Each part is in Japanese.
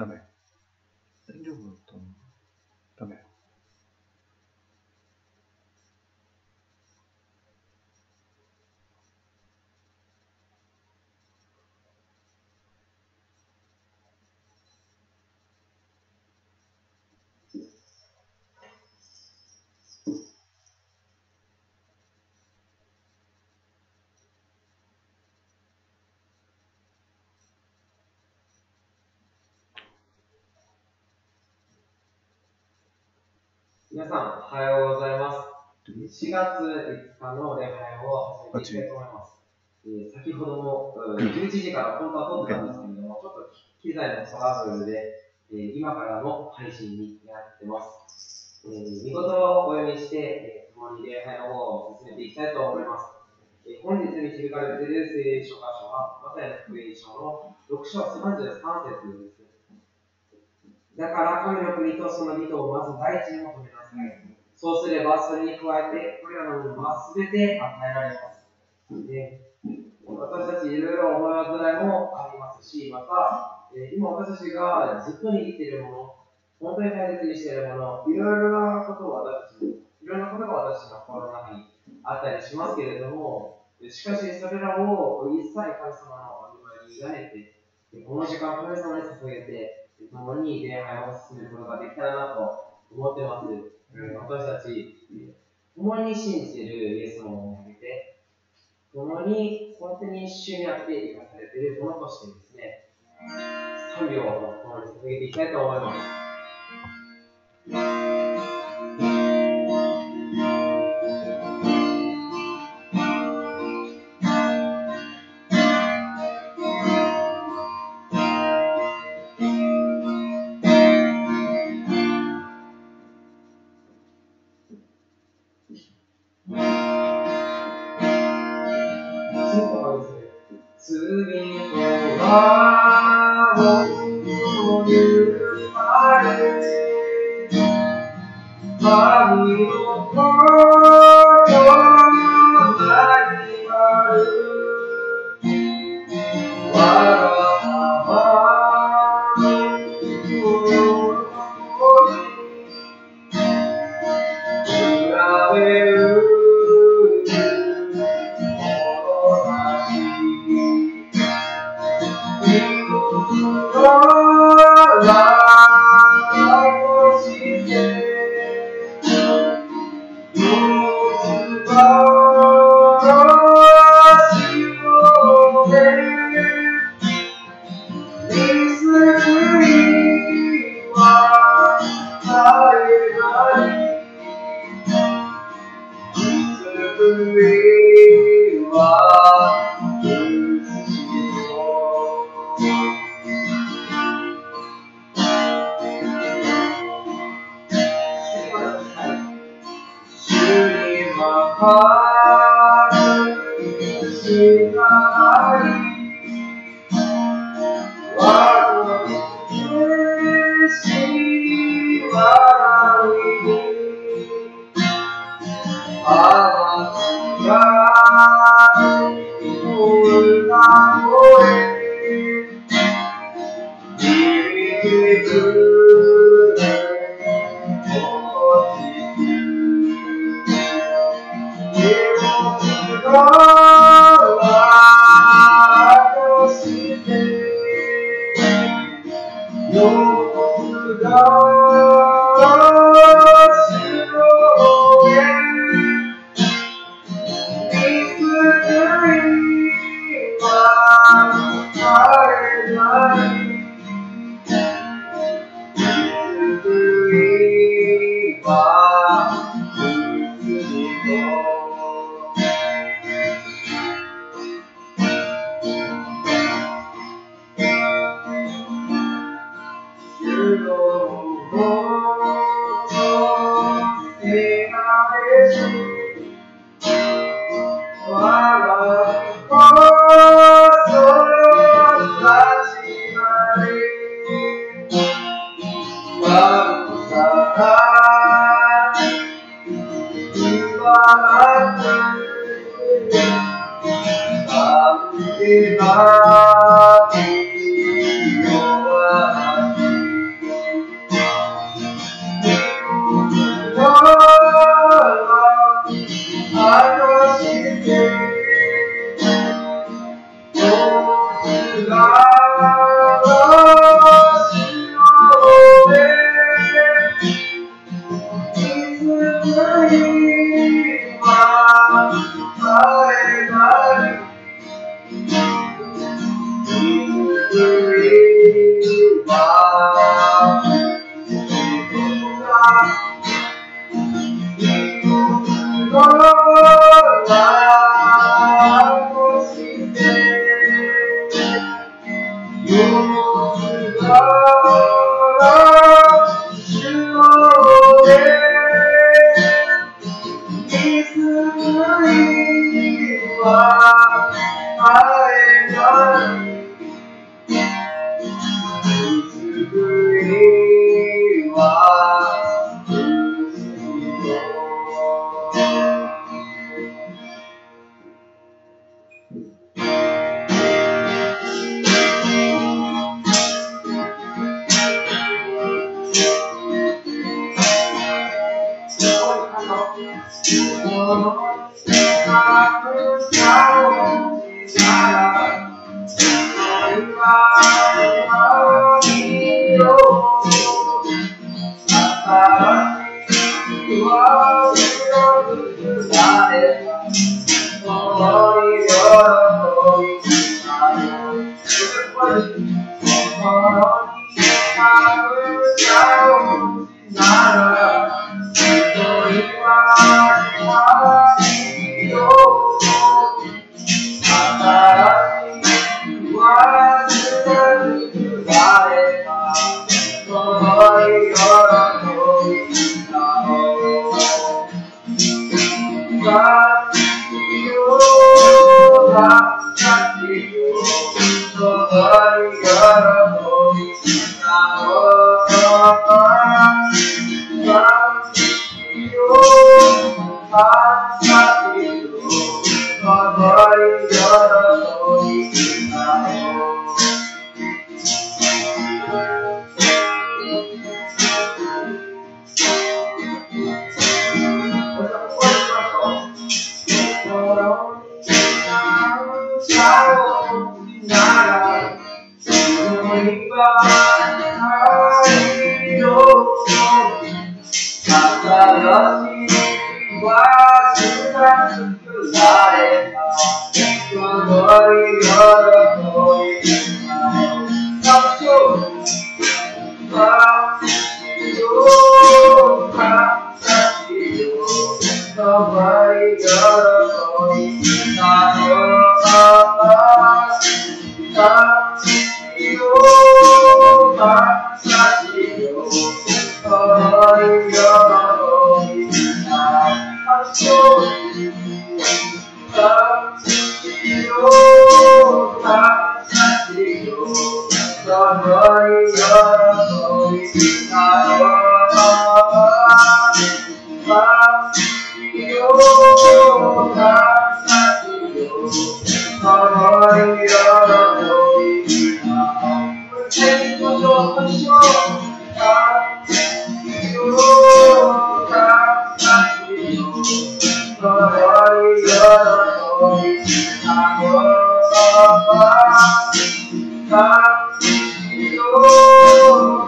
ダメ。大丈夫だったのダメ。皆さん、おはようございます。4月5日の礼拝を始めていきたいと思います。えー先ほどもうん11時から本当は撮ってたんですけれども、ちょっと機材のトラブルで、えー今からの配信になってます。えー、見事をお読みして、えー共に礼拝の方を進めていきたいと思います。えー本日導かれている聖書箇所は、マタイの福音書の6章33節です。だから神の国とその人をまず第一に求めな。そうすればそれに加えてこれらのものは全て与えられます。で私たちいろいろ思い煩いもありますし、また、え今私たちがずっと握っているもの、本当に大切にしているもの、いろいろなことを私たち、いろんなことが私の心の中にあったりしますけれども、しかしそれらを一切神様のお庭に委ねて、この時間神様に捧げて、共に礼拝を進めることができたらなと思ってます。うん私たち、共に信じているイエス様を見て、共に本当に一緒にやって生かされているものとしてですね、賛美を共に捧げていきたいと思います。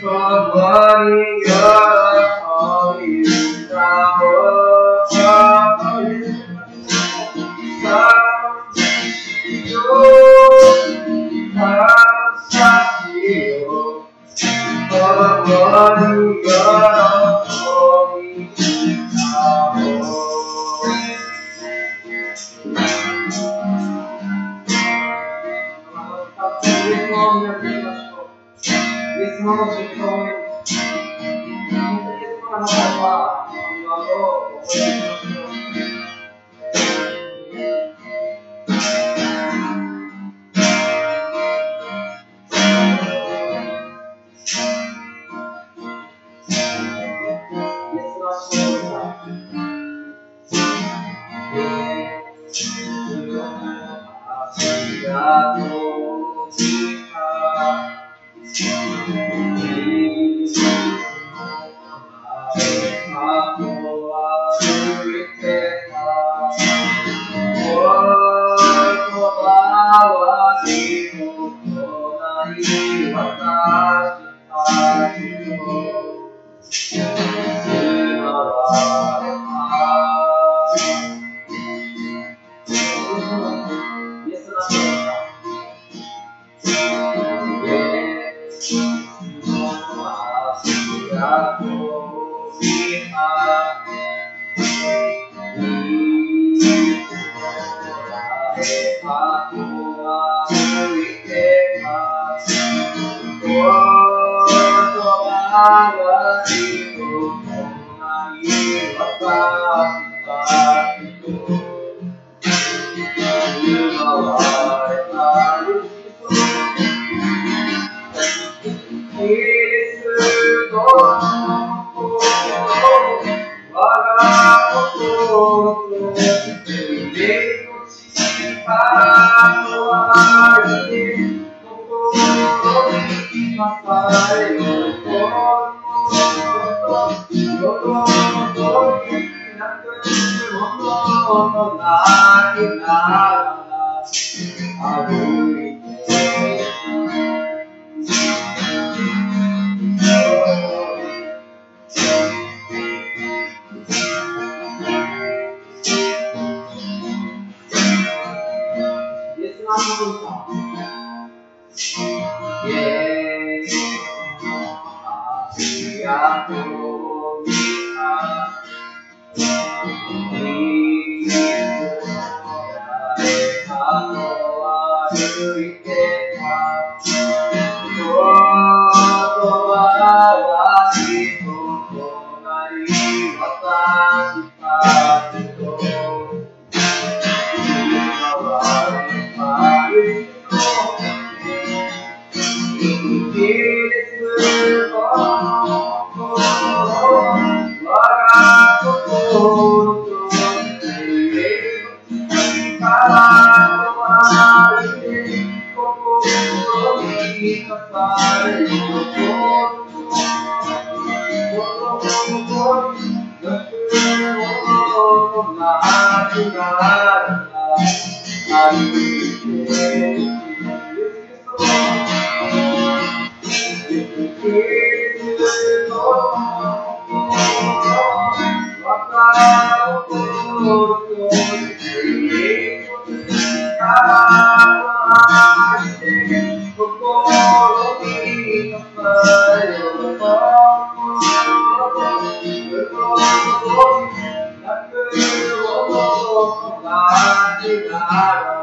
From what he got on you. Maria, Maria, Maria, Maria, água.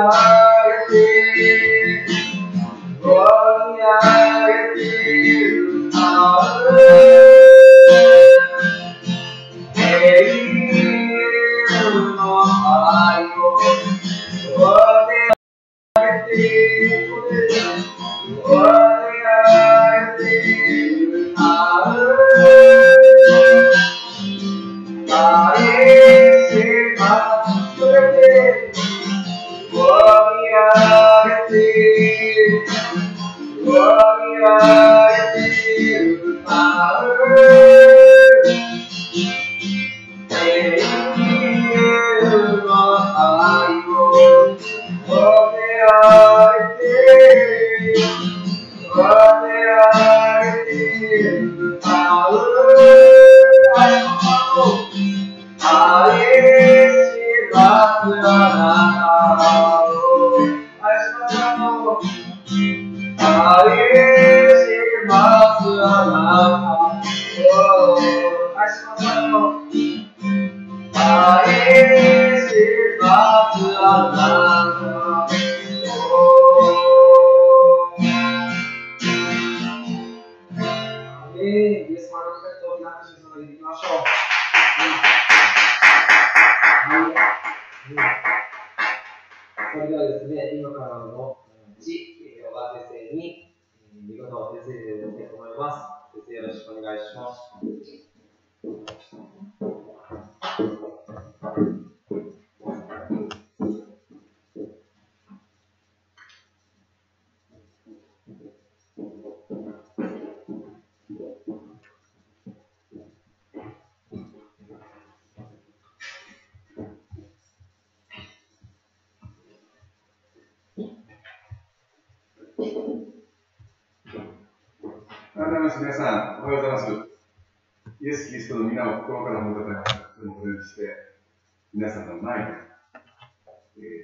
そ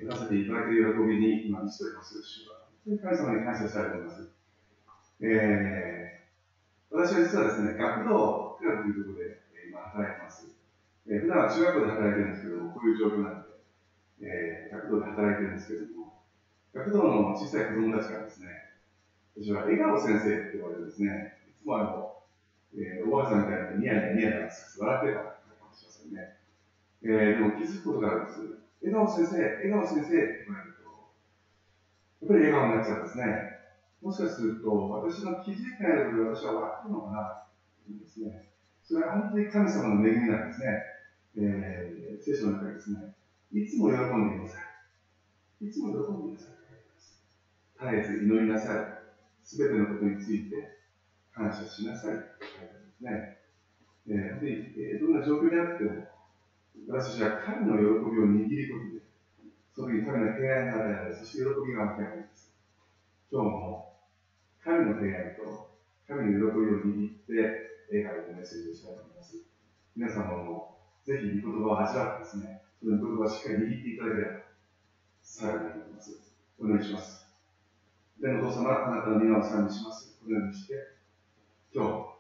えー、立たせていただける喜びに今満ちております。主は神様に感謝したいと思います。えー、私は実はですね、学童クラブというところで、今働いてます。えー、普段は中学校で働いてるんですけども、こういう状況なんで、えー、学童で働いてるんですけども、学童の小さい子供たちがですね、私は笑顔先生って言われるんですね、いつもあの、えー、おばあさんみたいにニヤニヤニヤニヤ笑ってたかもしれませんね。えー、でも気づくことがあるんです。笑顔先生、笑顔先生って言われると、やっぱり笑顔になっちゃうんですね。もしかすると、私の気づいてないところで私は笑ってるのかなですね。それは本当に神様の恵みなんですね。えー、聖書の中にですね、いつも喜んでいなさい。いつも喜んでいなさい。絶えず祈りなさい。すべてのことについて感謝しなさい。ですね。えー、で、どんな状況であっても、私たちは神の喜びを握り込んで、その時に神の平安が与えられ、そして喜びが与えられます。今日も神の平安と神の喜びを握って笑顔でメッセージをしたいと思います。皆様もぜひ御言葉を味わってですね、その言葉をしっかり握っていただければ、さらに思います。お願いします。天のお父様、あなたの皆を賛美します。このようにして、今日、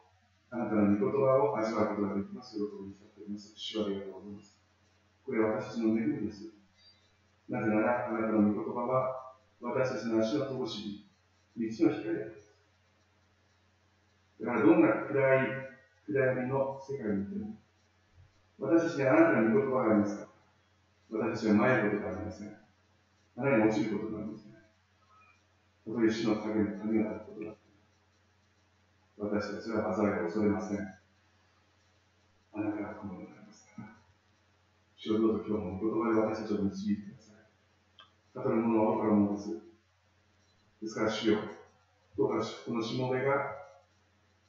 あなたの御言葉を味わうことができます。喜びに使っております。主はありがとうございます。これは私たちの恵みです。なぜなら、あなたの御言葉は私たちの足の通し道の光です。だからどんな暗い暗闇の世界にいても、私たちにあなたの御言葉がありますか私たちは迷うことがありません。穴に落ちることがありません。たとえ死の影の谷があることだ私たちは災いを恐れません。あなたがこのようになりますから。主をどうぞ今日も御言葉で私たちを導いてください語るものは分かるものです。ですから、主よ、どうかこのしもべが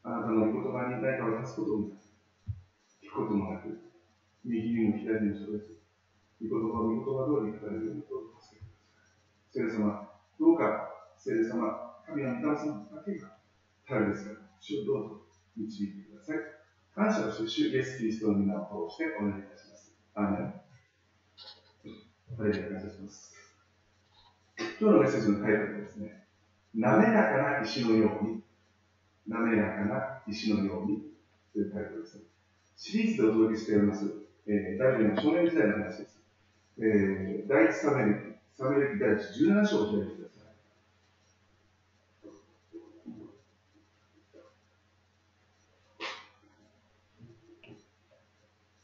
あなたの御言葉に何かを出すこともなく、聞くこともなく、右にも左にもそれず、御言葉を御言葉通りに語れるようにどうぞ助けてください。聖霊様、どうか聖霊様、神の御霊様だけが頼りですから、主をどうぞ導いてください。感謝をして主イエス・キリストの皆を通してお願いいたします。アーメン。ありがとうございます。今日のメッセージのタイトルはですね、滑らかな石のように、滑らかな石のようにというタイトルです。シリーズでお届けしております、えー、ダビデの少年時代の話です。えー、第一サメル記、サメル記第一17章を開いてください。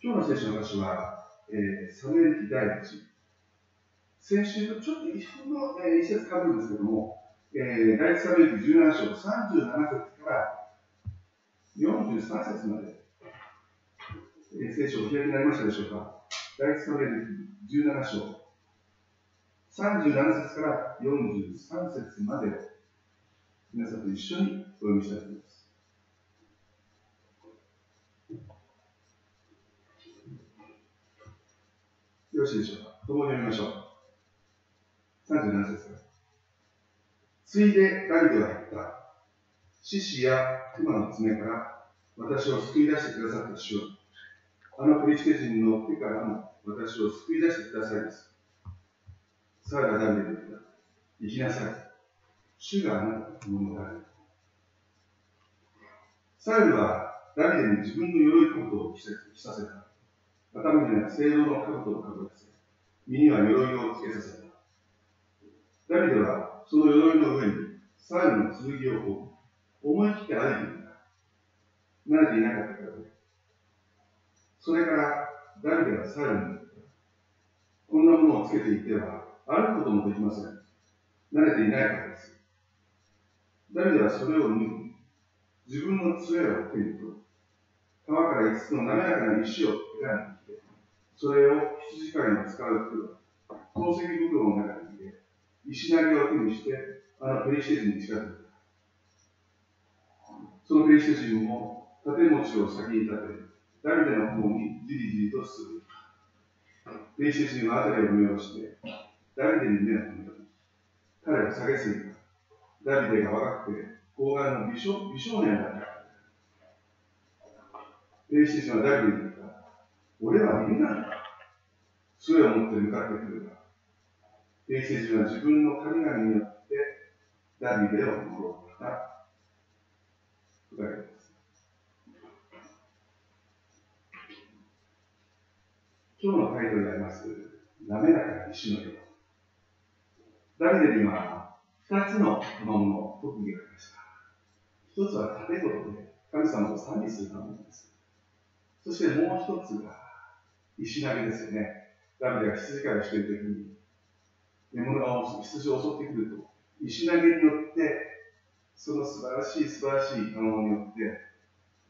今日の聖書の箇所は、えー、サメル記第一先週とちょっと一瞬の、えー、一節かぶるんですけども、えー、第一サムエル17章37節から43節まで、えー、聖書をお開きになりましたでしょうか。第一サムエル17章37節から43節まで皆さんと一緒にお読みしたいと思います。よろしいでしょうか。共に読みましょう。37節ついでダビデは言った。獅子や熊の爪から私を救い出してくださった主よあのフリシテ人の手からも私を救い出してくださいます。さあがダビデで言った。行きなさい。主があなたのものである。サウルはダビデに自分の鎧兜を着させた。頭には聖堂の兜をかぶらせ、身には鎧をつけさせた。ダビデはその鎧の上にサウルの剣を置く。思い切って歩いていた。慣れていなかったからね。それからダビデはサウルに言った。こんなものをつけていては歩くこともできません。慣れていないからです。ダビデはそれを脱ぎ、自分の杖を手に取る。川から5つの滑らかな石を選んできて、それを羊飼いの使う袋、宝石袋の中に石投げを手にして、あのペリシテ人に近づいた。そのペリシテ人も盾持ちを先に立て、ダビデの方にじりじりと進む。ペリシテ人は辺りを見下ろして、ダビデに目を留めた。彼を下げすぎた。ダビデが若くて、高顔の美少美少年だったからです。兵士たちはダビデに俺は犬なんだ。杖を持って向かってくるが。兵士たちは自分の神々によってダビデを呪った。答えます。今日のタイトルであります、滑らかな石のよう。ダビデには二つの賜物の特技がありました。一つは盾事で神様を賛美する賜物です。そしてもう一つが石投げですよね。ダビデが羊飼いをしているときに、獲物が羊を襲ってくると、石投げによって、その素晴らしい素晴らしい賜物によって、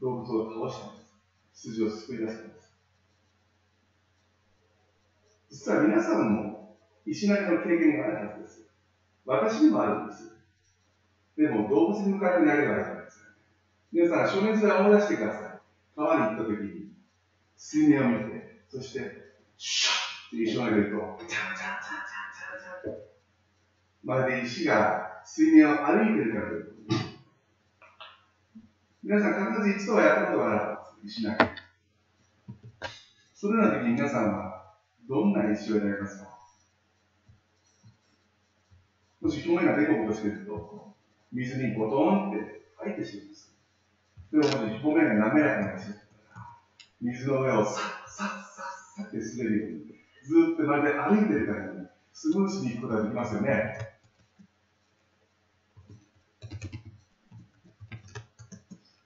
動物を倒したんです。羊を救い出したんです。実は皆さんも石投げの経験があるはずです。私にもあるんです。でも動物に向かって投げるわけじゃないです。皆さん、少年時代思い出してください。川に行った時に、水面を見て、そして、シュッって石を投げると、まるで石が水面を歩いてるからという皆さん、必ず一度はやったことがあるんです、石投げ。そのような時に皆さんは、どんな石を投げますか？もし表面がデコボコしてると、水にボトンって入ってしまいます。でも表面が滑らかな石水の上をさっさっさっさって滑るように、ずっとまるで歩いてるかのように、スムーズに行くことができますよね。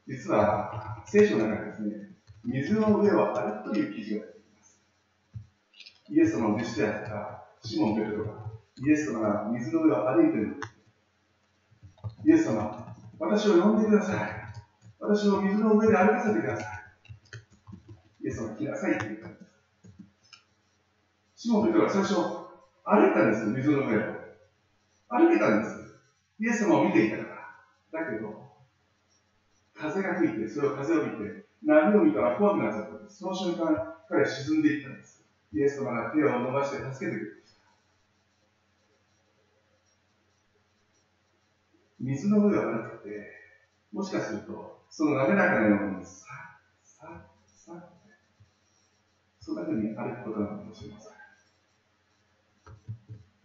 実は、聖書の中ですね、水の上を歩くという記事が出ています。イエス様の弟子であったシモン・ペトロがイエス様が水の上を歩いているイエス様、私を呼んでください。私を水の上で歩かせてください。イエス様、来なさいって言ったんです。シモン・ペトロは最初、歩いたんです、水の上を。歩けたんです。イエス様を見ていたから。だけど、風が吹いて、それを風を見て、波を見たら怖くなっちゃったんです。その瞬間、彼は沈んでいったんです。イエス様が手を伸ばして助けてくれました。水の上を歩くて、もしかすると、その滑らかなように、さささ、そんなふうに歩くことなのかもしれません。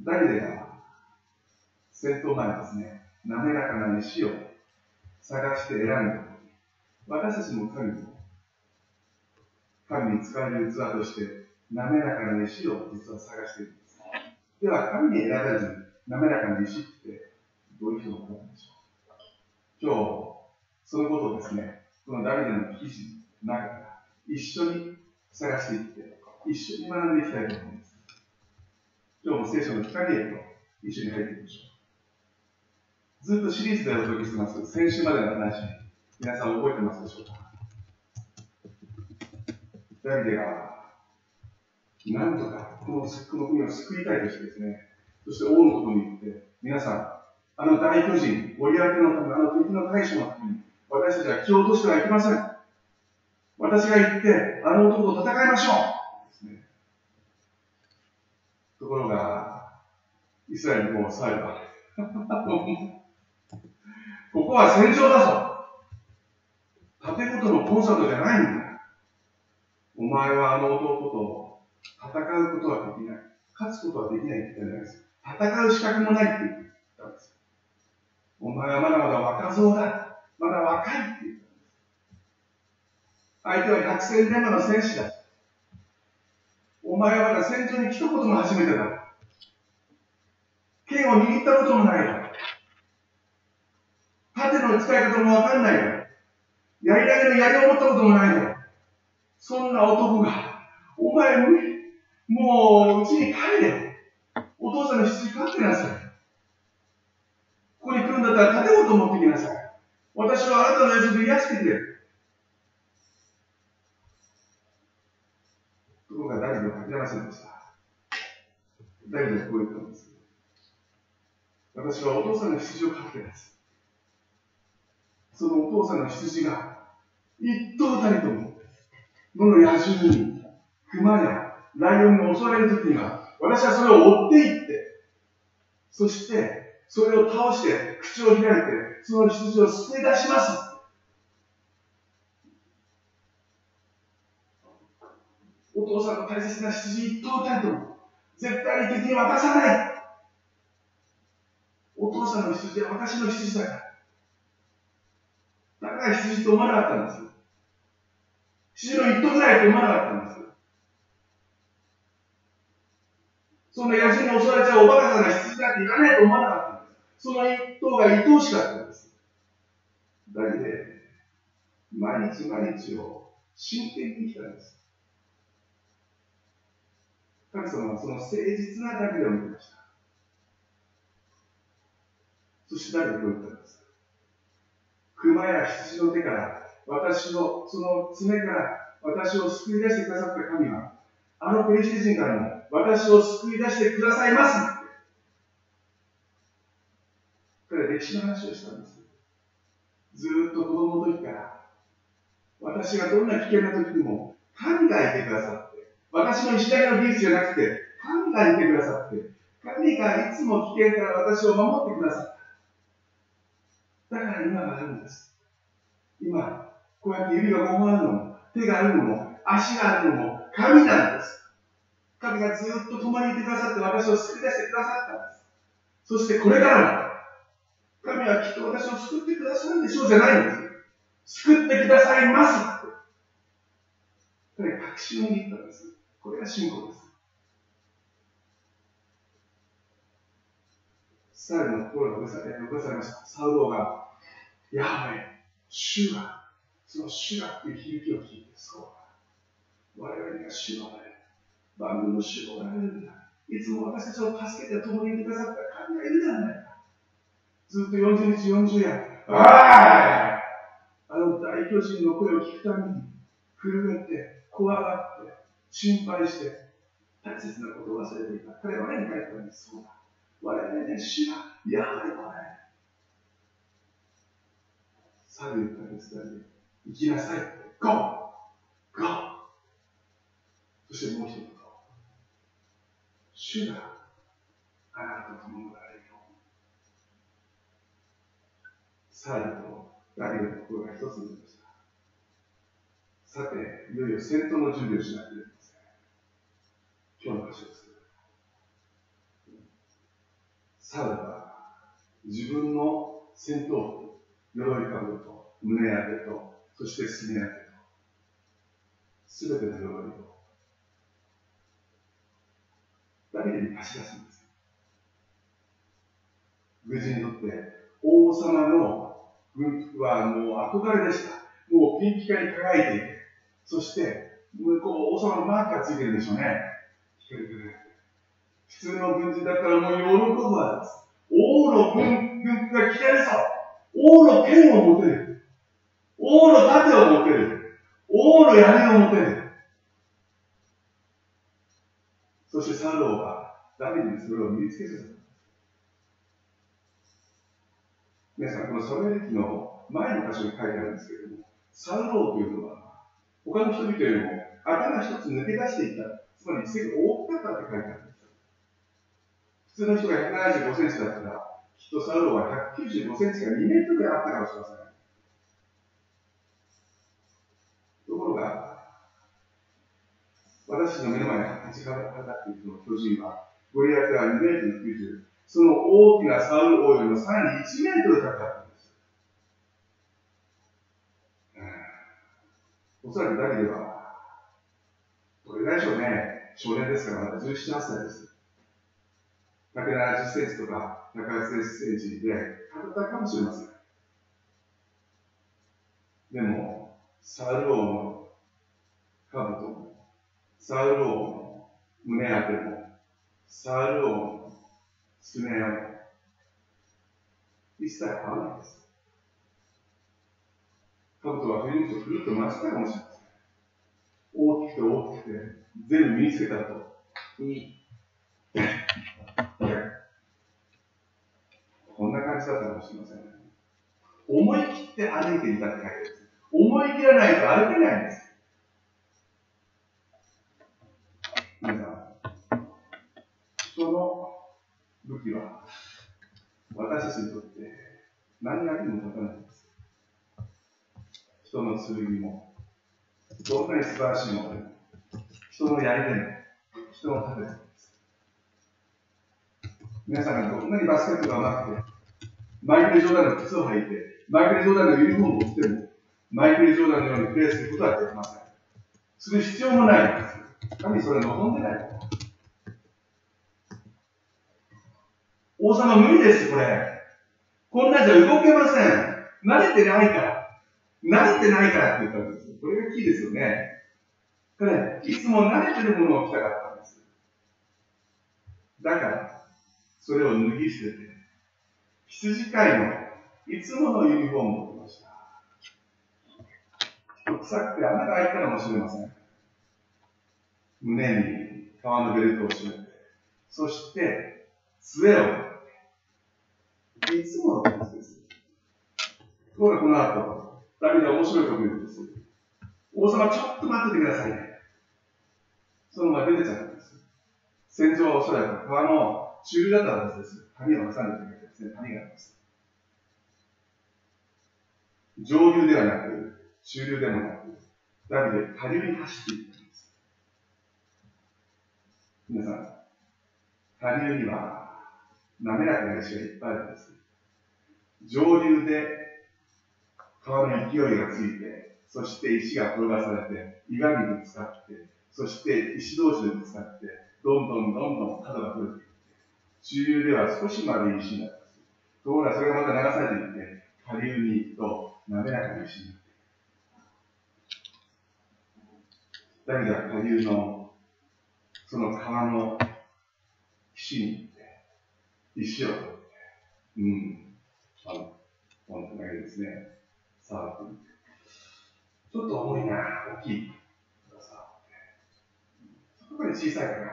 ダビデが戦闘前ですね、滑らかな石を探して選んだとき、私たちも神も、神に使える器として、滑らかな石を実は探しているんです。では、神に選ばれず、滑らかな石ってどういう人のことなんでしょう今日、そのことをですね、このダビデの記事の中から一緒に探していって、一緒に学んでいきたいと思います。今日も聖書の光へと一緒に入っていきましょう。ずっとシリーズでお届けしてます？先週までの話、皆さん覚えてますでしょうか？ダビデが、なんとかこのこの国を救いたいとしてですね、そして王のところに行って、皆さん、あの大巨人、ゴリアテのため、あの敵の大将のために、私たちは気を落としてはいけません。私が行って、あの男と戦いましょう、ところが、イスラエルも騒いだわけ。ここは戦場だぞ。建物のコンサートじゃないんだ。お前はあの男と戦うことはできない。勝つことはできないって言ったじゃないですか。戦う資格もないって言ったんです。お前はまだまだ若造だ。まだ若いって言った。相手は百戦錬磨の戦士だ。お前はまだ戦場に来たことも初めてだ。剣を握ったこともないよ。盾の使い方もわかんないよ。やり投げの槍を持ったこともないよ。そんな男が、お前もう、うちに帰れ。お父さんの羊飼ってなさい。ここに来るんだったら建物を持ってきなさい。私はあなたの映像で癒してくれる。ところがダビデは書きませんでした。ダビデはこう言ったんです。私はお父さんの羊を飼ってます。そのお父さんの羊が一頭たりとも、どの野獣に熊やライオンに襲われるときには、私はそれを追っていって、そしてそれを倒して口を開いてその羊を救い出しますお父さんの大切な羊一頭たりとも、絶対に敵に渡さない。お父さんの羊は私の羊だから。だから羊と思わなかったんです。羊の一頭ぐらいと思わなかったんです。そんな野人に襲われちゃうおバカさんな羊なんていらないと思わなかったんです。その一頭が愛おしかったんです。だけで、毎日毎日を真剣に生きたんです。神様はその誠実なだけでを見てました。そして誰がこう言ったんですか？熊や羊の手から私を、その爪から私を救い出してくださった神は、あのペリシテ人からも私を救い出してくださいます。彼は歴史の話をしたんです。ずっと子供の時から、私がどんな危険な時にも、神がいてくださって、私の石だけの技術じゃなくて、神がいてくださって、神がいつも危険から私を守ってくださった。だから今があるんです。今、こうやって指が5本あるのも、手があるのも、足があるのも、神なんです。神がずっと共にいてくださって私を救い出してくださったんです。そしてこれからも、神はきっと私を救ってくださるんでしょうじゃないんです。救ってくださいますって。彼確信を握ったんです。これが信仰です。サウルの心が動かされました。サウロが、ヤハウェ、主が、その主がっていう響きを聞いて、そう。我々が主の前万軍の主をおられるんだ。いつも私たちを助けて共にいてくださった神がいるではないか。ずっと40日40夜、あああの大巨人の声を聞くために、震えて、怖がって、心配して、大切なことを忘れていた。彼は何に帰ったんです。そうだ。我々ね、主が、やはりこれ。サル言ったんです行きなさい。ゴーゴーそしてもう一つ。主があなたと共におられるように。サルとダビデの心が一つになりました？さて、いよいよ戦闘の準備をしなければいけません。今日の箇所です。サルは自分の戦闘服、鎧かぶと、胸当てと、そしてすね当てと、すべての鎧をダビデに貸し出すんです。無事にとって、王様の軍服はもう憧れでした。もうピンピカに輝いていて、そして、向こう王様のマークがついてるんでしょうね。普通の軍人だったらもう喜ぶわけです。王の軍軍が着てるぞ王の剣を持てる王の盾を持てる王の槍を持てるそしてサローはダビデにそれを身につけさせた。皆さん、このソメリ記の前の箇所に書いてあるんですけれども、サローというのは、他の人々よりも頭一つ抜け出していった。つまり背が大きかったって書いてあるんですよ普通の人が175センチだったら、きっとサローは195センチが2メートルぐらいあったかもしれません。ところが、私の目の前に立ちはだかっているその巨人は、ゴリアテは2メートル90、その大きなサウル王よりもさらに1メートル高かったんです。おそらくダビデは、どれぐらいでしょうね、少年ですからまだ17、8歳です。170センチとか180センチで語ったかもしれません。でも、サウル王の兜もサウル王の胸当ても、サウル王のすねも、一切合わないです。兜は振り向くとくるっと回したかもしれません。大きくて大きくて、全部身につけたと、に、こんな感じだったかもしれません。思い切って歩いていたって書いてあるんです。思い切らないと歩けないんです。皆さん、人の武器は私たちにとって何役も立たないんです。人の剣も、どんなに素晴らしいものでも、人のやりでも、人の盾でもです。皆さんがどんなにバスケットが上手くて、マイケル・ジョーダンの靴を履いて、マイケル・ジョーダンのユニフォームを着ても、マイケル・ジョーダンのようにプレーすることはできません。する必要もないんです。神それ望んでない。王様無理です、これ。こんなんじゃ動けません。慣れてないから。慣れてないからって言ったんです。これがキーですよね。彼、いつも慣れてるものを着たかったんです。だから、それを脱ぎ捨てて、羊飼いのいつものユニフォームを着ました。臭くて穴が開いたかもしれません。胸に革のベルトを締めて、そして、杖をいつもの感じです。ところがこの後、ダビデは面白いこと言うんです。王様、ちょっと待っててくださいね。そのまま出てちゃったんです。戦場はおそらく川の中流だったはずです。谷を挟んでてですね、谷があります。上流ではなく、中流でもなく、ダビデ、下流に走っていったんです。皆さん、下流には滑らかな石がいっぱいあるんです。上流で川の勢いがついて、そして石が転がされて、岩にぶつかって、そして石同士でぶつかって、どんどんどんどん角が取れていって、中流では少し丸い石になります。ところがそれがまた流されていって、下流に行くと滑らかな石になってだけど下流のその川の岸に行って、石を取って、うん、あの、本当にですね、触ってみて。ちょっと重いな、大きい。触って。そこで小さいかな。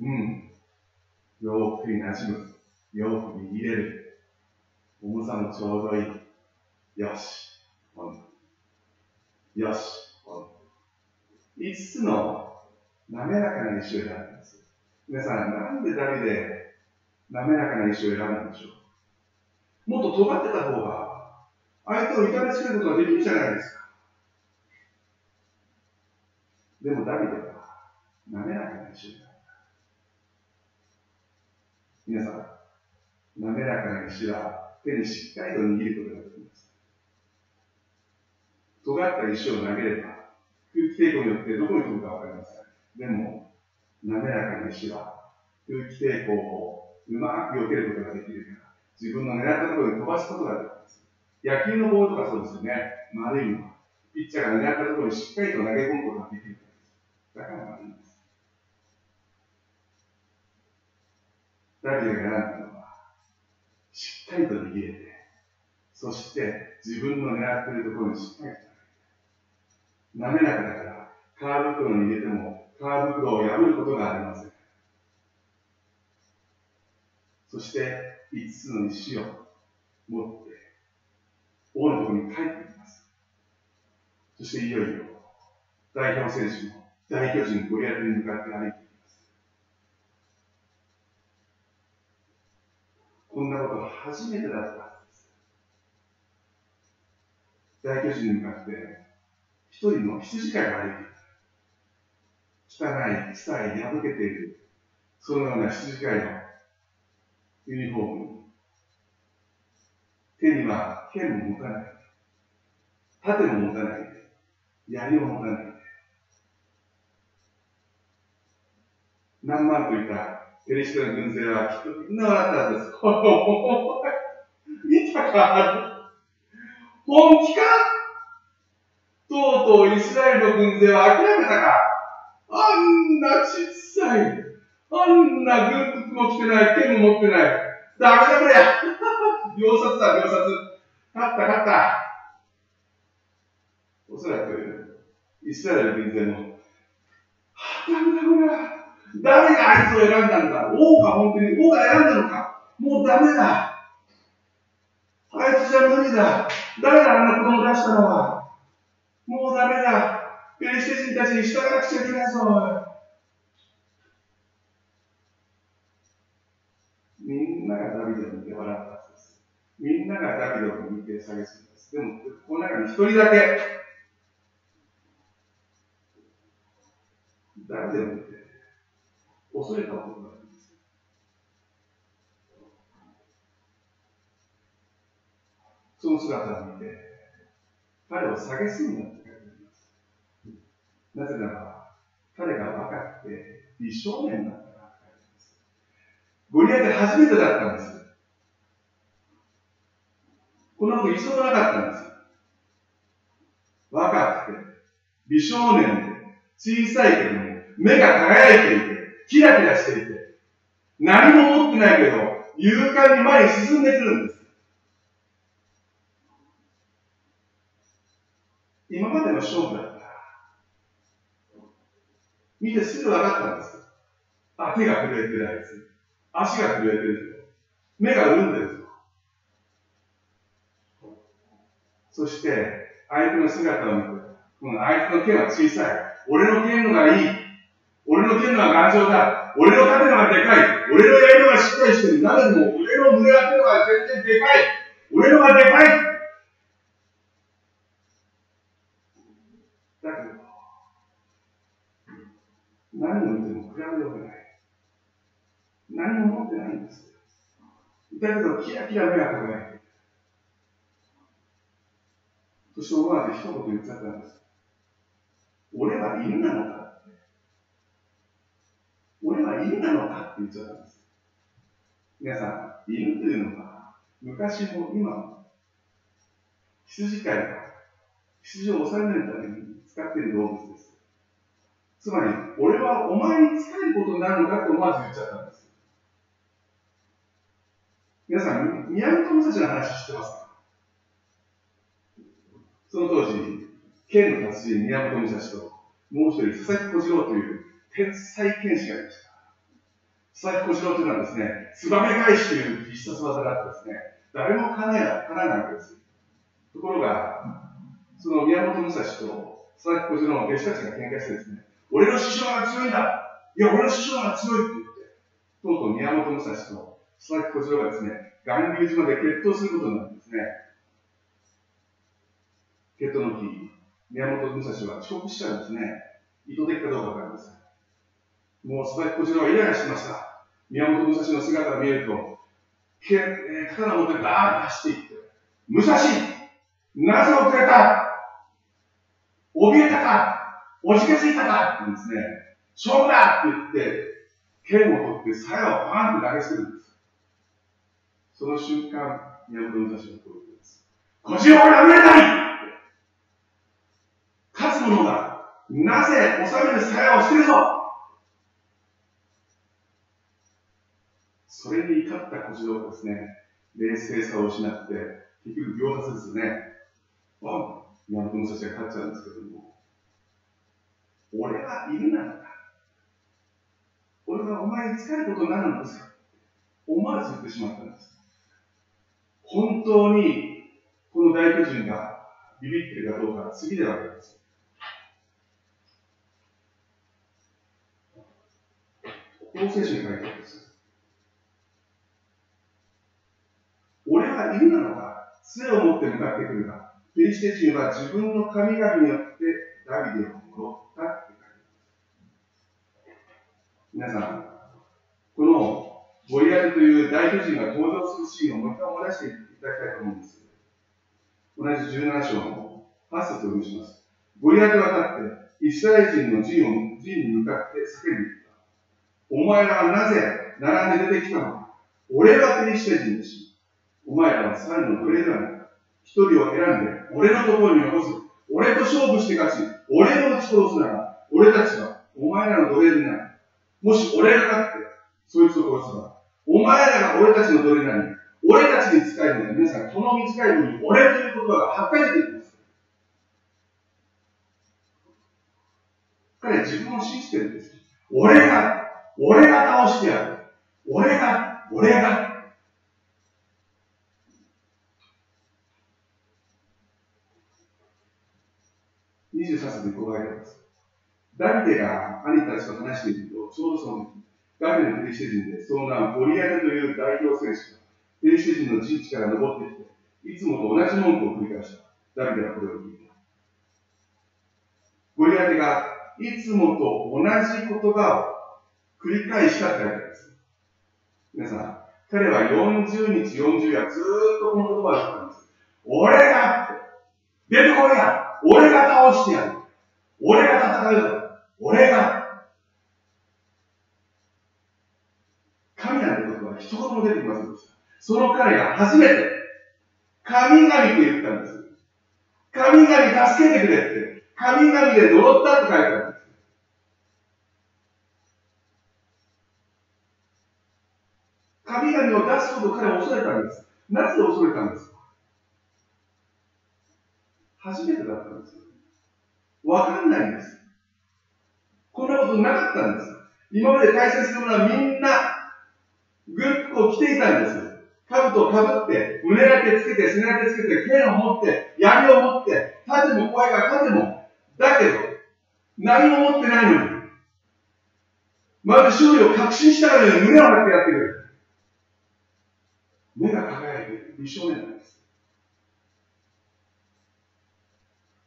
うん。洋服に馴染む。洋服に入れる。重さもちょうどいい。よし。よし。5つの滑らかな石を選んます。皆さん、なんでダビデ滑らかな石を選んだんでしょう？もっと尖ってた方が、相手を痛めつけることができるじゃないですか？でもダビデは、滑らかな石を選んだ。皆さん、滑らかな石は手にしっかりと握ることができます。尖った石を投げれば、空気抵抗によってどこに飛ぶかわかりません。でも、滑らかな石は空気抵抗をうまく避けることができるから、自分の狙ったところに飛ばすことができます。野球のボールとかそうですよね。丸いのは。ピッチャーが狙ったところにしっかりと投げ込むことができるからです。だから丸いんです。ダビデが選んだのは、しっかりと握れて、そして自分の狙っているところにしっかりと投げて滑らかだから、カーブ袋に入れても、カーブ袋を破ることがありません。そして5つの石を持って、王のところに帰ってきます。そしていよいよ、代表選手の大巨人ゴリアテに向かって歩いていきます。こんなことは初めてだったはずです。大巨人に向かって、一人の羊飼いが歩いていた。汚い、臭い、破けている、そのような羊飼いのユニフォーム手には剣も持たない。盾も持たない。槍を持たない。何万といったペリシテの軍勢はきっとみんな笑ったはずです。見たか本気かとうとうイスラエルの軍勢は諦めたかあんなちっさい。あんな軍服も着てない、剣も持ってない。ダメだこりゃ秒殺だ、秒殺。勝った、勝った。おそらく、イスラエル軍勢も、はあ、ダメだこれは。誰があいつを選んだんだ王か、本当に。王が選んだのか。もうダメだ。あいつじゃ無理だ。誰があんな子供出したのは。もうダメだ。ペリシテ人たちに従わなくちゃいけないぞ。みんながダビデを見て笑った。みんながダビデを見て下げするんです。でも、この中に一人だけ、誰でも見て、恐れた男がいるんです。その姿を見て、彼を下げすぎなって書いてあります。なぜなら、彼が若くて美少年だったから書いてあります。ゴリアテ初めてだったんです。こんなこと一度もなかったんです。若くて、美少年で、小さいけども、目が輝いていて、キラキラしていて、何も持ってないけど、勇敢に前に進んでくるんです。今までの勝負だった、見てすぐ分かったんです。あ、手が震えてるあいつ。足が震えてる。目が潤んでるぞ。そして、相手の姿を見て、うん、あいつの剣は小さい。俺の剣のがいい。俺の剣のが頑丈だ。俺の盾のがでかい。俺の槍のがしっかりしてる。なのでも、俺の胸当てのが全然でかい。俺のがでかい。だけど、何を見ても比べようがない。何も持ってないんです。だけど、キラキラ目が輝いてそして思わず一言言っちゃったんです。俺は犬なのかって。俺は犬なのかって言っちゃったんです。皆さん、犬というのは、昔も今も、羊飼いが羊を治めるために使っている動物です。つまり、俺はお前に使えることになるのかって思わず言っちゃったんです。皆さん、宮本武蔵の話知ってますか？その当時、剣の達人宮本武蔵と、もう一人、佐々木小次郎という天才剣士がいました。佐々木小次郎というのはですね、ツバメ返しという必殺技があってですね、誰も叶えない、叶えないわけです。ところが、その宮本武蔵と佐々木小次郎の弟子たちが喧嘩してですね、俺の師匠が強いんだいや、俺の師匠が強いって言って、とうとう宮本武蔵と佐々木小次郎がですね、巌流島で決闘することになるんですね。決闘の日、宮本武蔵は遅刻しちゃうんですね。意図的かどうかわかりません。もう佐々木小次郎はイライラしました。宮本武蔵の姿が見えると、けえー、刀を持ってバーッと走っていって、武蔵なぜ遅れた？怯えたか？おじけついたか？って言うんですね。勝負だって言って、剣を取って鞘をパーンって投げ捨てるんです。その瞬間、宮本武蔵はこう言ってます。小次郎はやめたい勝つ者が、なぜ治める鞘を捨てるぞそれに怒った小次郎ですね、冷静さを失って、結局秒殺ですね。ボン宮本武蔵が勝っちゃうんですけども、俺は犬なのか？俺はお前に仕えることになるんですよ。思わず言ってしまったんです。本当に、この大巨人がビビってるかどうか次でわかります。この聖書に書いてあるんです。俺は犬なのか、杖を持って向かってくるか、ペリシテ人は自分の神々によってダビデを戻ったって書いてある。皆さん、このゴリアテという大巨人が登場するシーンをもう一回思い出していただきたいと思うんです。同じ17章の8節を読みします。ゴリアテは立って、イスラエル人の陣を陣に向かって叫び、お前らはなぜ並んで出てきたのか俺はペリシテ人だし、お前らは三人の奴隷ではない。一人を選んで、俺のところに残す。俺と勝負して勝ち、俺を撃ち殺すなら、俺たちはお前らの奴隷になる。もし俺が勝って、そいつを殺せば、お前らが俺たちの奴隷なり、俺たちに使えるのは皆さん、この短い文に俺という言葉が8回出てきます。彼は自分を信じてるんです。俺が俺が倒してやる。俺が、俺が。23節にこう書いてあります。ダビデが兄たちと話していると、ちょうどその時、ダビデのペリシテ人で、その名はゴリアテという代表選手が、ペリシテ人の陣地から登ってきて、いつもと同じ文句を繰り返した。ダビデはこれを聞いた。ゴリアテがいつもと同じ言葉を繰り返したってわけです。皆さん、彼は40日、40夜ずっとこの言葉を言ったんです。俺がって、出てこいや俺が倒してやる俺が戦う俺が神なんて言葉は一言も出てきませんでした。その彼が初めて、神々と言ったんです。神々助けてくれって。神々で呪ったって書いてあるんです。を出すこと彼は恐れたんです。なぜ恐れたんですか？初めてだったんですよ。わかんないんです。こんなことなかったんです。今まで大切なものはみんな、グッと着ていたんです。兜をかぶって、胸だけつけて、背だけつけて、剣を持って、槍を持って、盾も怖いから盾も。だけど、何も持ってないのに、まず勝利を確信したかのように胸を張ってやってくれる。目が輝いてる。一生目なんです。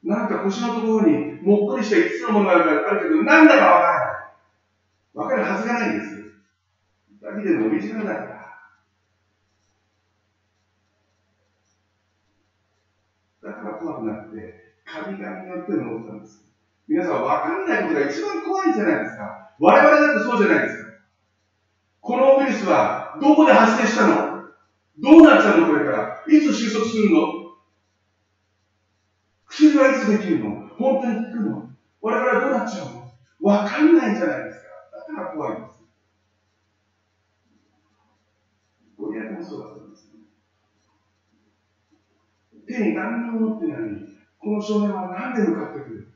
なんか腰のところにもっこりした5つのものがあるけど、なんだかわからない。わかるはずがないんです。だけで伸びしろだから。だから怖くなって、神々によって登ったんです。皆さん、わかんないことが一番怖いんじゃないですか。我々だってそうじゃないですか。このウイルスはどこで発生したの？どうなっちゃうのこれから？いつ収束するの？薬はいつできるの？本当に効くの？我々はどうなっちゃうの？わかんないじゃないですか。だから怖いんです。ゴリアテもそうだったんです。手に何にも持ってないのに、この少年は何で向かってくる？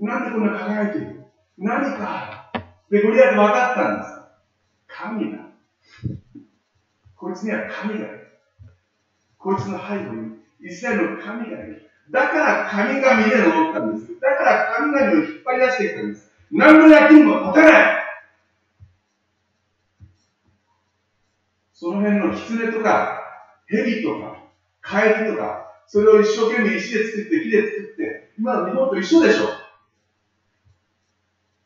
なんでこんな輝いている？何かで、ゴリアテ分かったんです。神だ。こいつには神がいる。こいつの背後にイスラエルの神がいる。だから神々で登ったんです。だから神々を引っ張り出していったんです。何の役にも立たない。その辺の狐とか、蛇とか、カエルとか、それを一生懸命石で作って、木で作って、今の日本と一緒でしょ。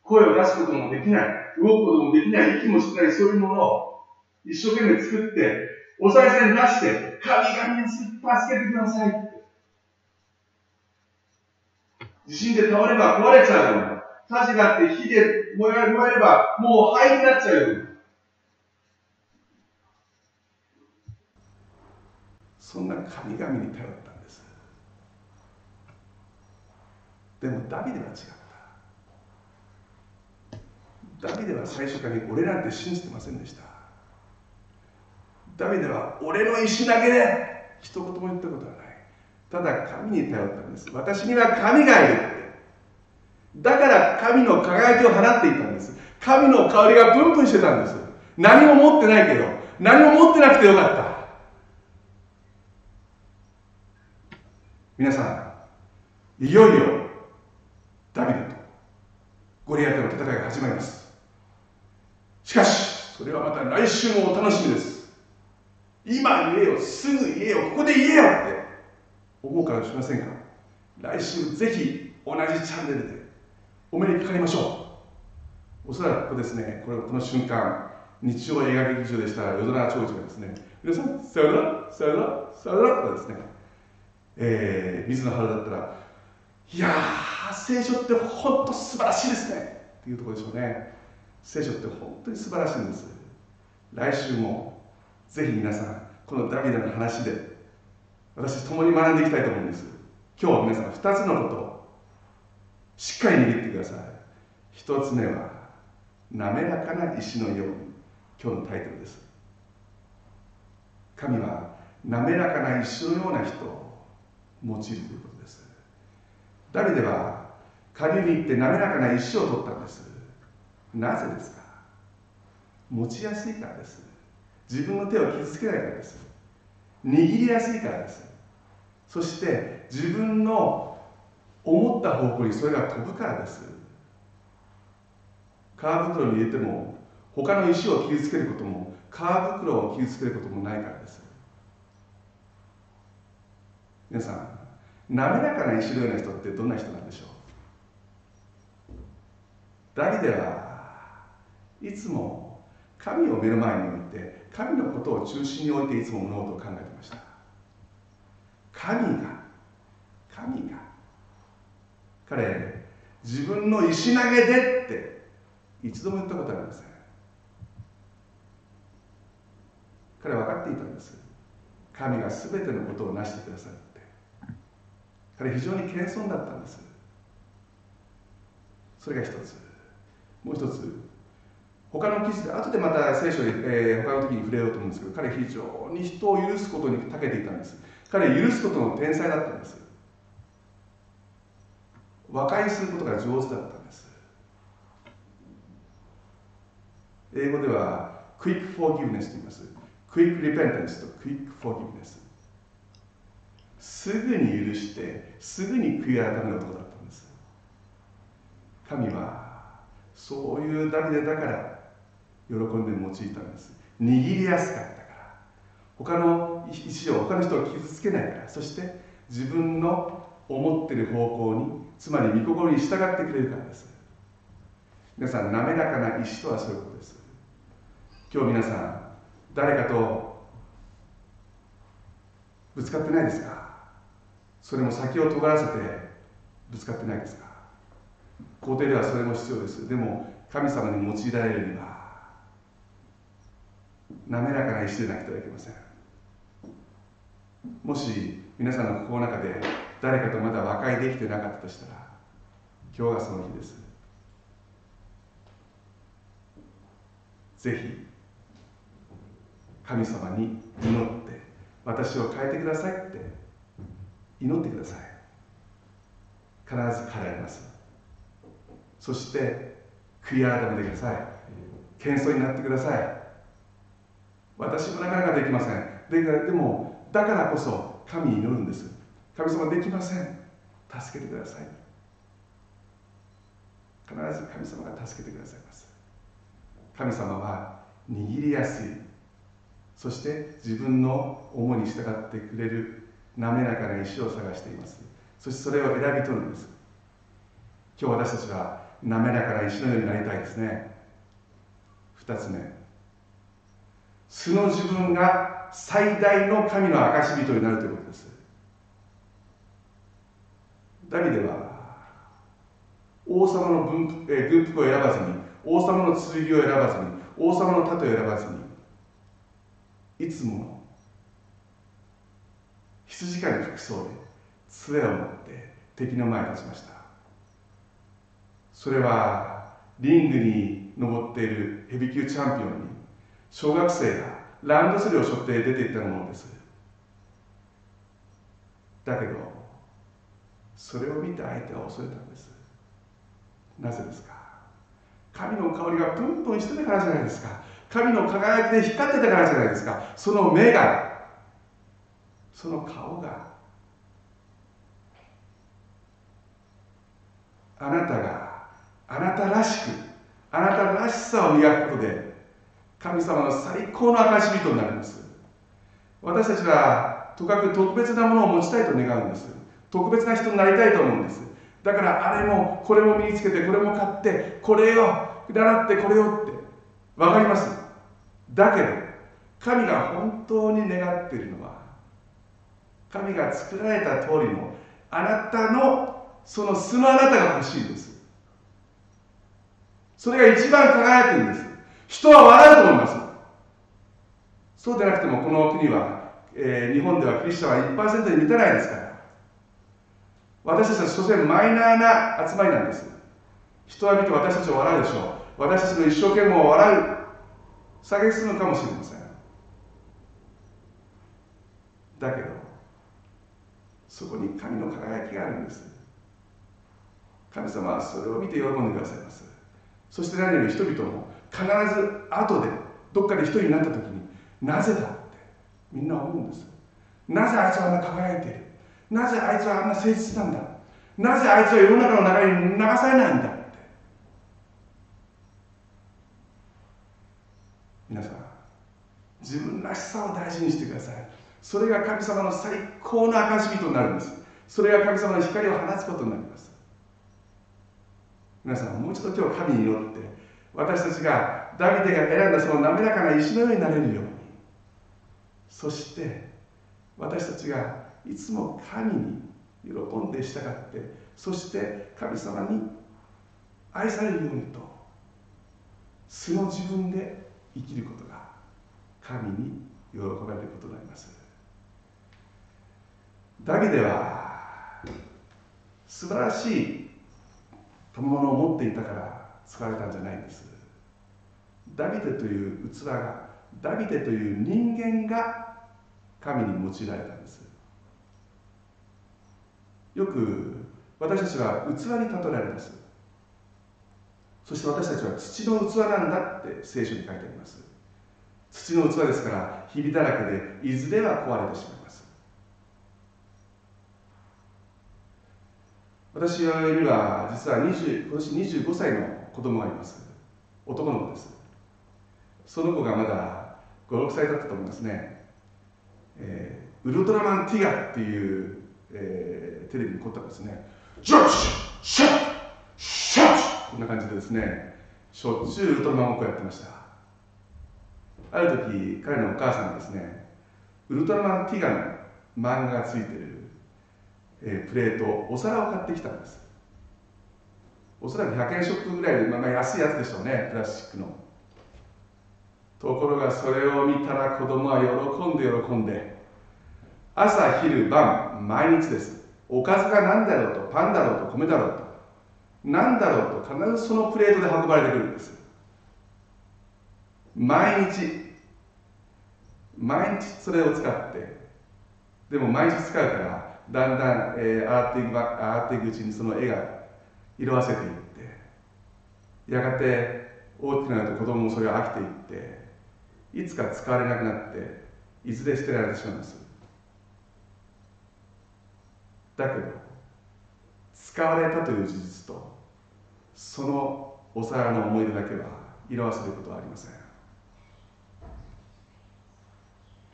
声を出すこともできない、動くこともできない、息もしない、そういうものを一生懸命作って、お賽銭出して、神々に助けてくださいって。地震で倒れば壊れちゃうような。火事があって火で燃え燃えればもう灰になっちゃう。そんな神々に頼ったんです。でもダビデは違った。ダビデは最初から俺なんて信じてませんでした。ダビデは俺の石だけで一言も言ったことはない。ただ神に頼ったんです。私には神がいるって。だから神の輝きを放っていたんです。神の香りがプンプンしてたんです。何も持ってないけど、何も持ってなくてよかった。皆さん、いよいよダビデとゴリアテの戦いが始まります。しかし、それはまた来週もお楽しみです。今言えよ、すぐ言えよ、ここで言えよって思うかもしれませんが、来週ぜひ同じチャンネルでお目にかかりましょう。おそらくですね、これこの瞬間、日曜映画劇場でした夜空長寿がですね、皆さん、さよなら、さよなら、さよならとですね、えー、水野春だったら、いやー、聖書って本当素晴らしいですねっていうところでしょうね。聖書って本当に素晴らしいんです。来週もぜひ皆さん、このダビデの話で私共に学んでいきたいと思うんです。今日は皆さん2つのことをしっかり握ってください。1つ目は滑らかな石のように今日のタイトルです。神は滑らかな石のような人を用いるということです。ダビデは下流に行って滑らかな石を取ったんです。なぜですか？持ちやすいからです。自分の手を傷つけないからです握りやすいからですそして自分の思った方向にそれが飛ぶからです皮袋に入れても他の石を傷つけることも皮袋を傷つけることもないからです皆さん滑らかな石のような人ってどんな人なんでしょう？ダビデはいつも神を目の前に置いて神のことを中心に置いていつも物事を考えてました。神が神が彼自分の石投げでって一度も言ったことありません。彼は分かっていたんです。神が全てのことを成してくださるって。彼非常に謙遜だったんです。それが一つ。もう一つ他の記事で後でまた聖書で、えー、他の時に触れようと思うんですけど彼非常に人を許すことに長けていたんです。彼許すことの天才だったんです。和解することが上手だったんです。英語では quick forgiveness と言います。quick repentance と quick forgiveness すぐに許してすぐに悔い改める男だったんです。神はそういうダビデだから喜んで用いたんです。握りやすかったから。他の石を他の人を傷つけないから。そして自分の思ってる方向につまり御心に従ってくれるからです。皆さん滑らかな石とはそういうことです。今日皆さん誰かとぶつかってないですか？それも先を尖らせてぶつかってないですか？皇帝ではそれも必要です。でも神様に用いられるには滑らかな石でなくてはいけません。もし皆さんの心の中で誰かとまだ和解できてなかったとしたら今日がその日です。ぜひ神様に祈って私を変えてくださいって祈ってください。必ず変えられます。そして悔い改めてください。謙遜になってください。私もなかなかできません。ででもだからこそ神に祈るんです。神様できません。助けてください。必ず神様が助けてくださいます。神様は握りやすい。そして自分の思いに従ってくれる。滑らかな石を探しています。そしてそれを選び取るんです。今日私たちは滑らかな石のようになりたいですね。2つ目。素の自分が最大の神の証人になるということです。ダビデは王様の軍,、服を選ばずに王様の剣を選ばずに王様の盾を選ばずにいつも羊飼いの服装で杖を持って敵の前に立ちました。それはリングに登っているヘビ級チャンピオンに小学生がランドセルを背負って出ていったものです。だけどそれを見て相手は恐れたんです。なぜですか？神の香りがプンプンしてたからじゃないですか。神の輝きで光ってたからじゃないですか。その目がその顔があなたがあなたらしくあなたらしさを磨くことで神様の最高の証人になります。私たちはとかく特別なものを持ちたいと願うんです。特別な人になりたいと思うんです。だからあれもこれも身につけてこれも買ってこれを習ってこれをって。分かります？だけど神が本当に願っているのは神が作られた通りのあなたのその素のあなたが欲しいんです。それが一番輝くんです。人は笑うと思います。そうでなくてもこの国は、えー、日本ではクリスチャンは1%に満たないですから。私たちは所詮マイナーな集まりなんです。人は見て私たちを笑うでしょう。私たちの一生懸命を笑う。下げすむかもしれません。だけどそこに神の輝きがあるんです。神様はそれを見て喜んでくださいます。そして何より人々も必ず後でどっかで一人になった時になぜだってみんな思うんですなぜあいつはあんな輝いている？なぜあいつはあんな誠実なんだ？なぜあいつは世の中の流れに流されないんだ？って皆さん自分らしさを大事にしてください。それが神様の最高の証人になるんです。それが神様の光を放つことになります。皆さんもう一度今日神に祈って私たちがダビデが選んだその滑らかな石のようになれるように。そして私たちがいつも神に喜んで従ってそして神様に愛されるようにと素の自分で生きることが神に喜ばれることになります。ダビデは素晴らしい賜物を持っていたから使われたんじゃないんです。ダビデという器がダビデという人間が神に用いられたんです。よく私たちは器に例えられます。そして私たちは土の器なんだって聖書に書いてあります。土の器ですからひびだらけでいずれは壊れてしまいます。私には実は20今年25歳の子供がいます。男の子です。その子がまだ56歳だったと思いますね、えー、ウルトラマンティガっていう、えー、テレビに凝ったんですね。シャッシュシャッシャッこんな感じでですね。しょっちゅうウルトラマンごっこやってました。ある時彼のお母さんがですねウルトラマンティガの漫画がついてる、えー、プレートお皿を買ってきたんです。おそらく100円ショップぐらいで、まあ、安いやつでしょうねプラスチックの。ところがそれを見たら子供は喜んで喜んで。朝昼晩毎日です。おかずが何だろうとパンだろうと米だろうと何だろうと必ずそのプレートで運ばれてくるんです。毎日。毎日それを使って。でも毎日使うからだんだん、えー、上がっていく上がっていくうちにその絵が色あせていってやがて大きくなると子供もそれが飽きていっていつか使われなくなっていずれ捨てられてしまいます。だけど使われたという事実とそのお皿の思い出だけは色あせることはありません。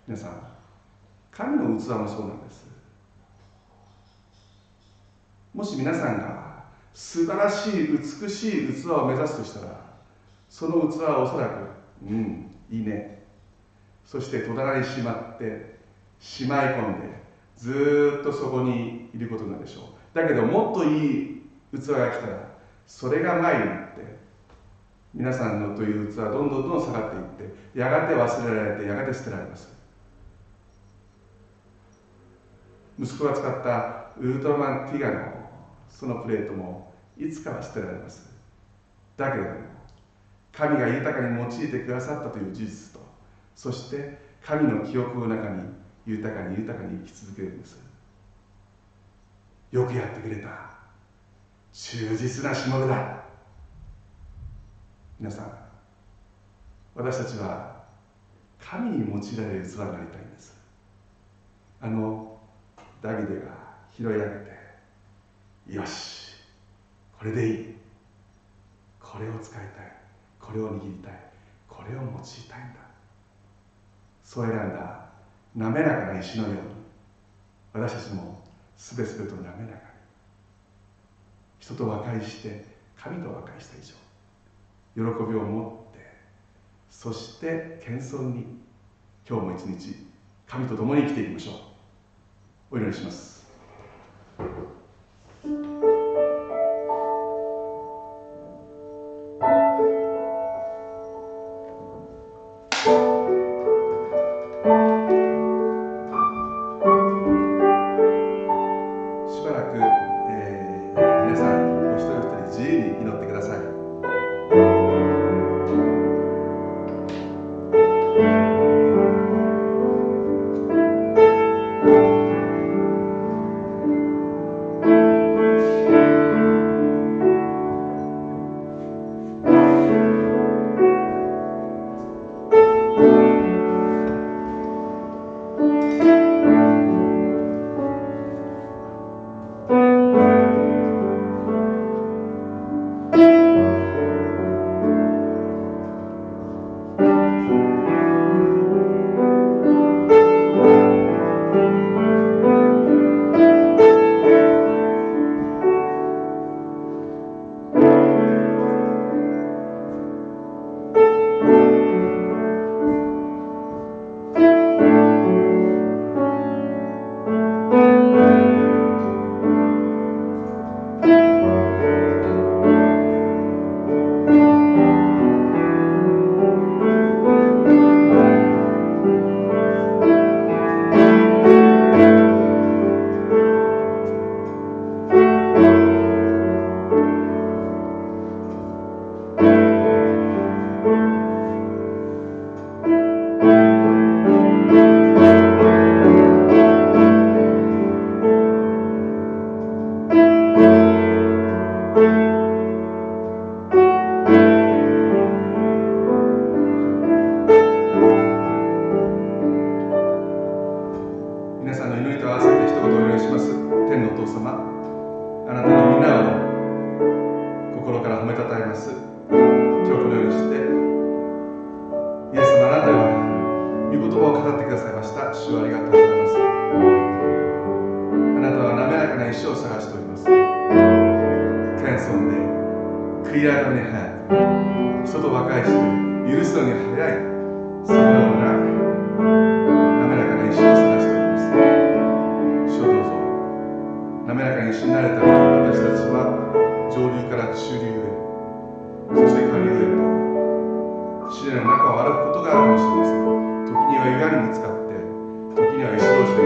皆さん神の器もそうなんです。もし皆さんが素晴らしい美しい器を目指すとしたらその器はおそらくうんいいねそして戸棚にしまってしまい込んでずっとそこにいることなんでしょう。だけどもっといい器が来たらそれが前になって皆さんのという器はどんどんどん下がっていってやがて忘れられてやがて捨てられます。息子が使ったウルトラマンティガのそのプレートもいつかは捨てられます。だけれども神が豊かに用いてくださったという事実とそして神の記憶の中に豊かに豊かに生き続けるんです。よくやってくれた。忠実なしもべだ皆さん私たちは神に用いられる器になりたいんです。あのダビデが拾い上げてよし。これでいい。これを使いたい。これを握りたい。これを用いたいんだ。そう選んだ。滑らかな石のように私たちもすべすべと滑らかに人と和解して神と和解した以上。喜びを持って。そして謙遜に。今日も一日神と共に生きていきましょう。お祈りします。様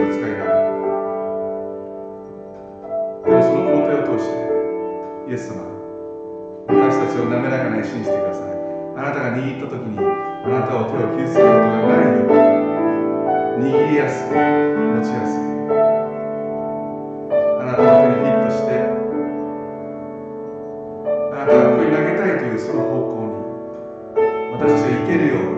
使いでもその工程を通してイエス様私たちを滑らかに信じてください。あなたが握った時にあなたを手を傷つけることがないように握りやすく持ちやすくあなたの手にフィットしてあなたがここに投げたいというその方向に私たちが行けるように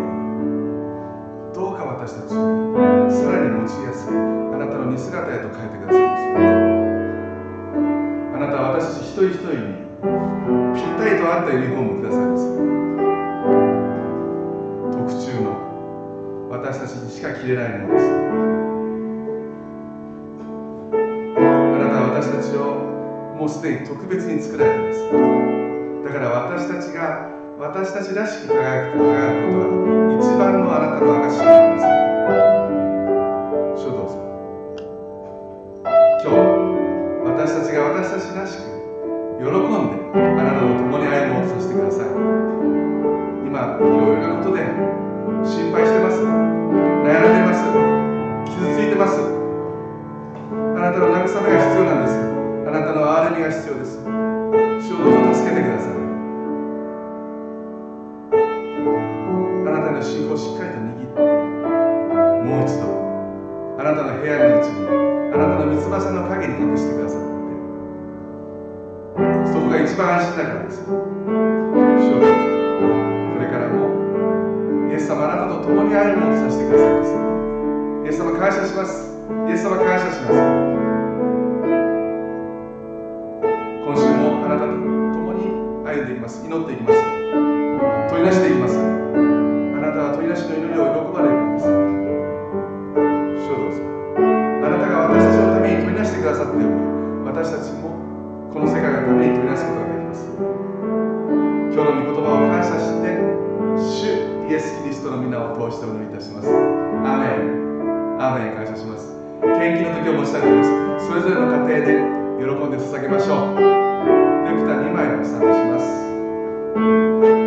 acontece nas vidas? お祈りいたします。アーメン。アメン感謝します。献金の時を申し上げます。それぞれの家庭で喜んで捧げましょう。ネクタ2枚をお下げします。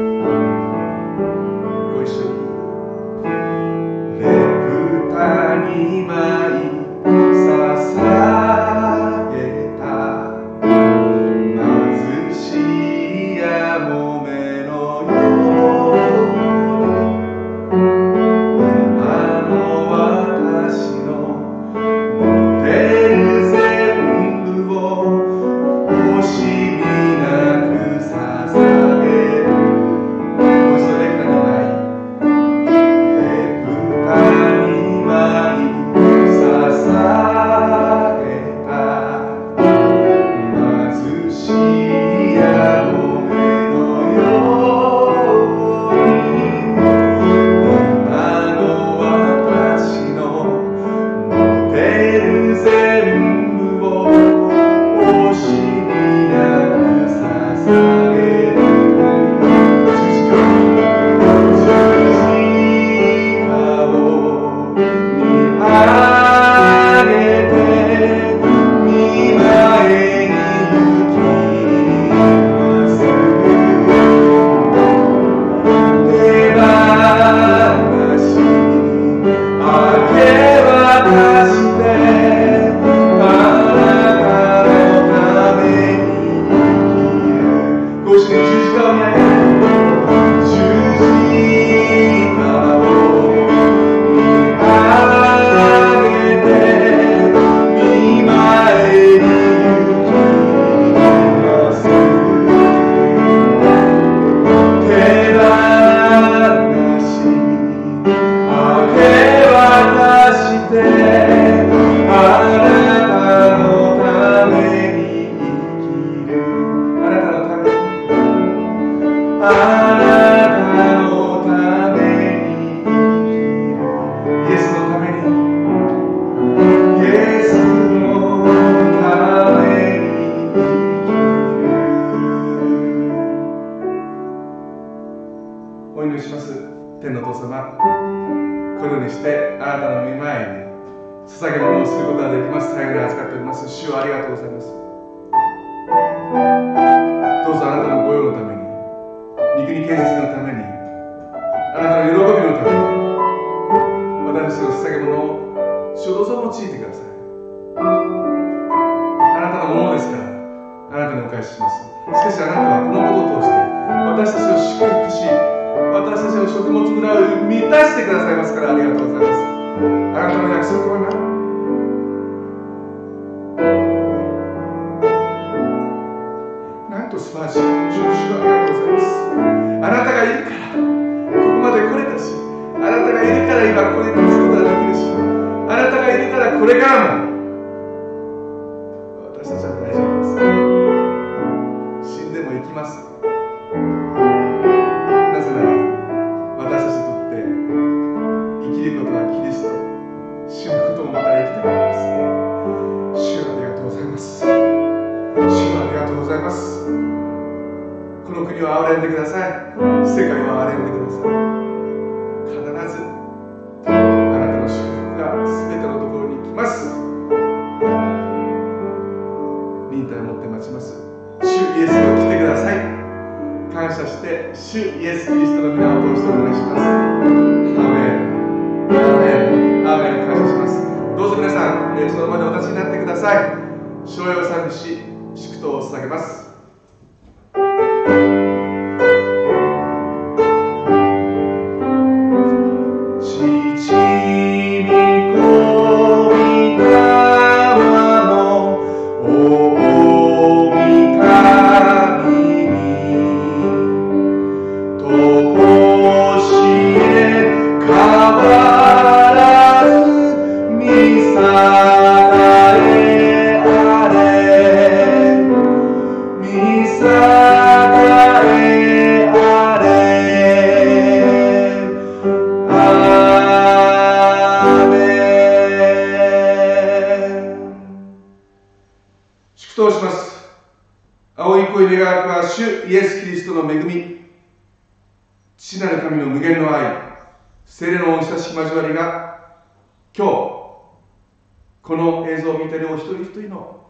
主をありがとうございます。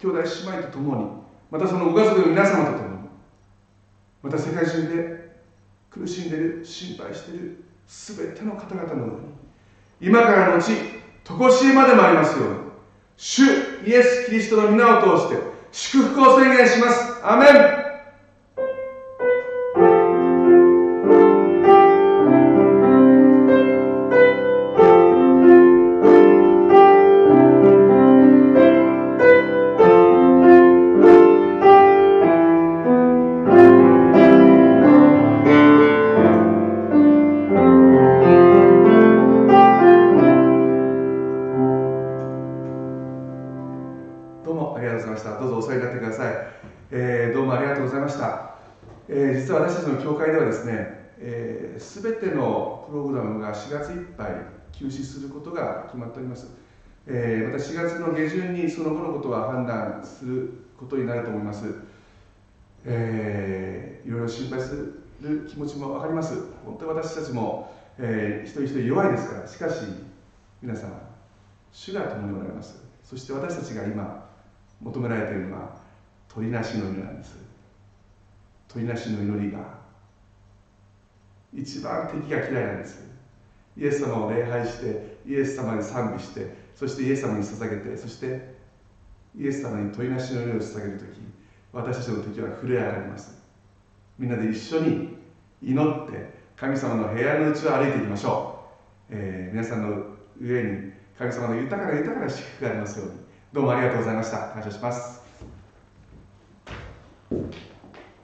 兄弟姉妹と共にまたそのご家族の皆様と共にまた世界中で苦しんでいる心配している全ての方々のように今からのち常しえまでもありますように主イエス・キリストの皆を通して祝福を宣言します。アメン。休止することが決まっております。えーまた4月の下旬にその後のことは判断することになると思います。えーいろいろ心配する気持ちも分かります。本当に私たちも、えー一人一人弱いですから、しかし皆様、主が共におられます。そして私たちが今求められているのは鳥なしの祈りなんです鳥なしの祈りが一番敵が嫌いなんですイエス様を礼拝してイエス様に賛美してそしてイエス様に捧げてそしてイエス様に鳥なしの祈りを捧げる時私たちの時は震え上がります。みんなで一緒に祈って神様の部屋の内を歩いていきましょう、えー皆さんの上に神様の豊かな豊かな祝福がありますように。どうもありがとうございました。感謝します。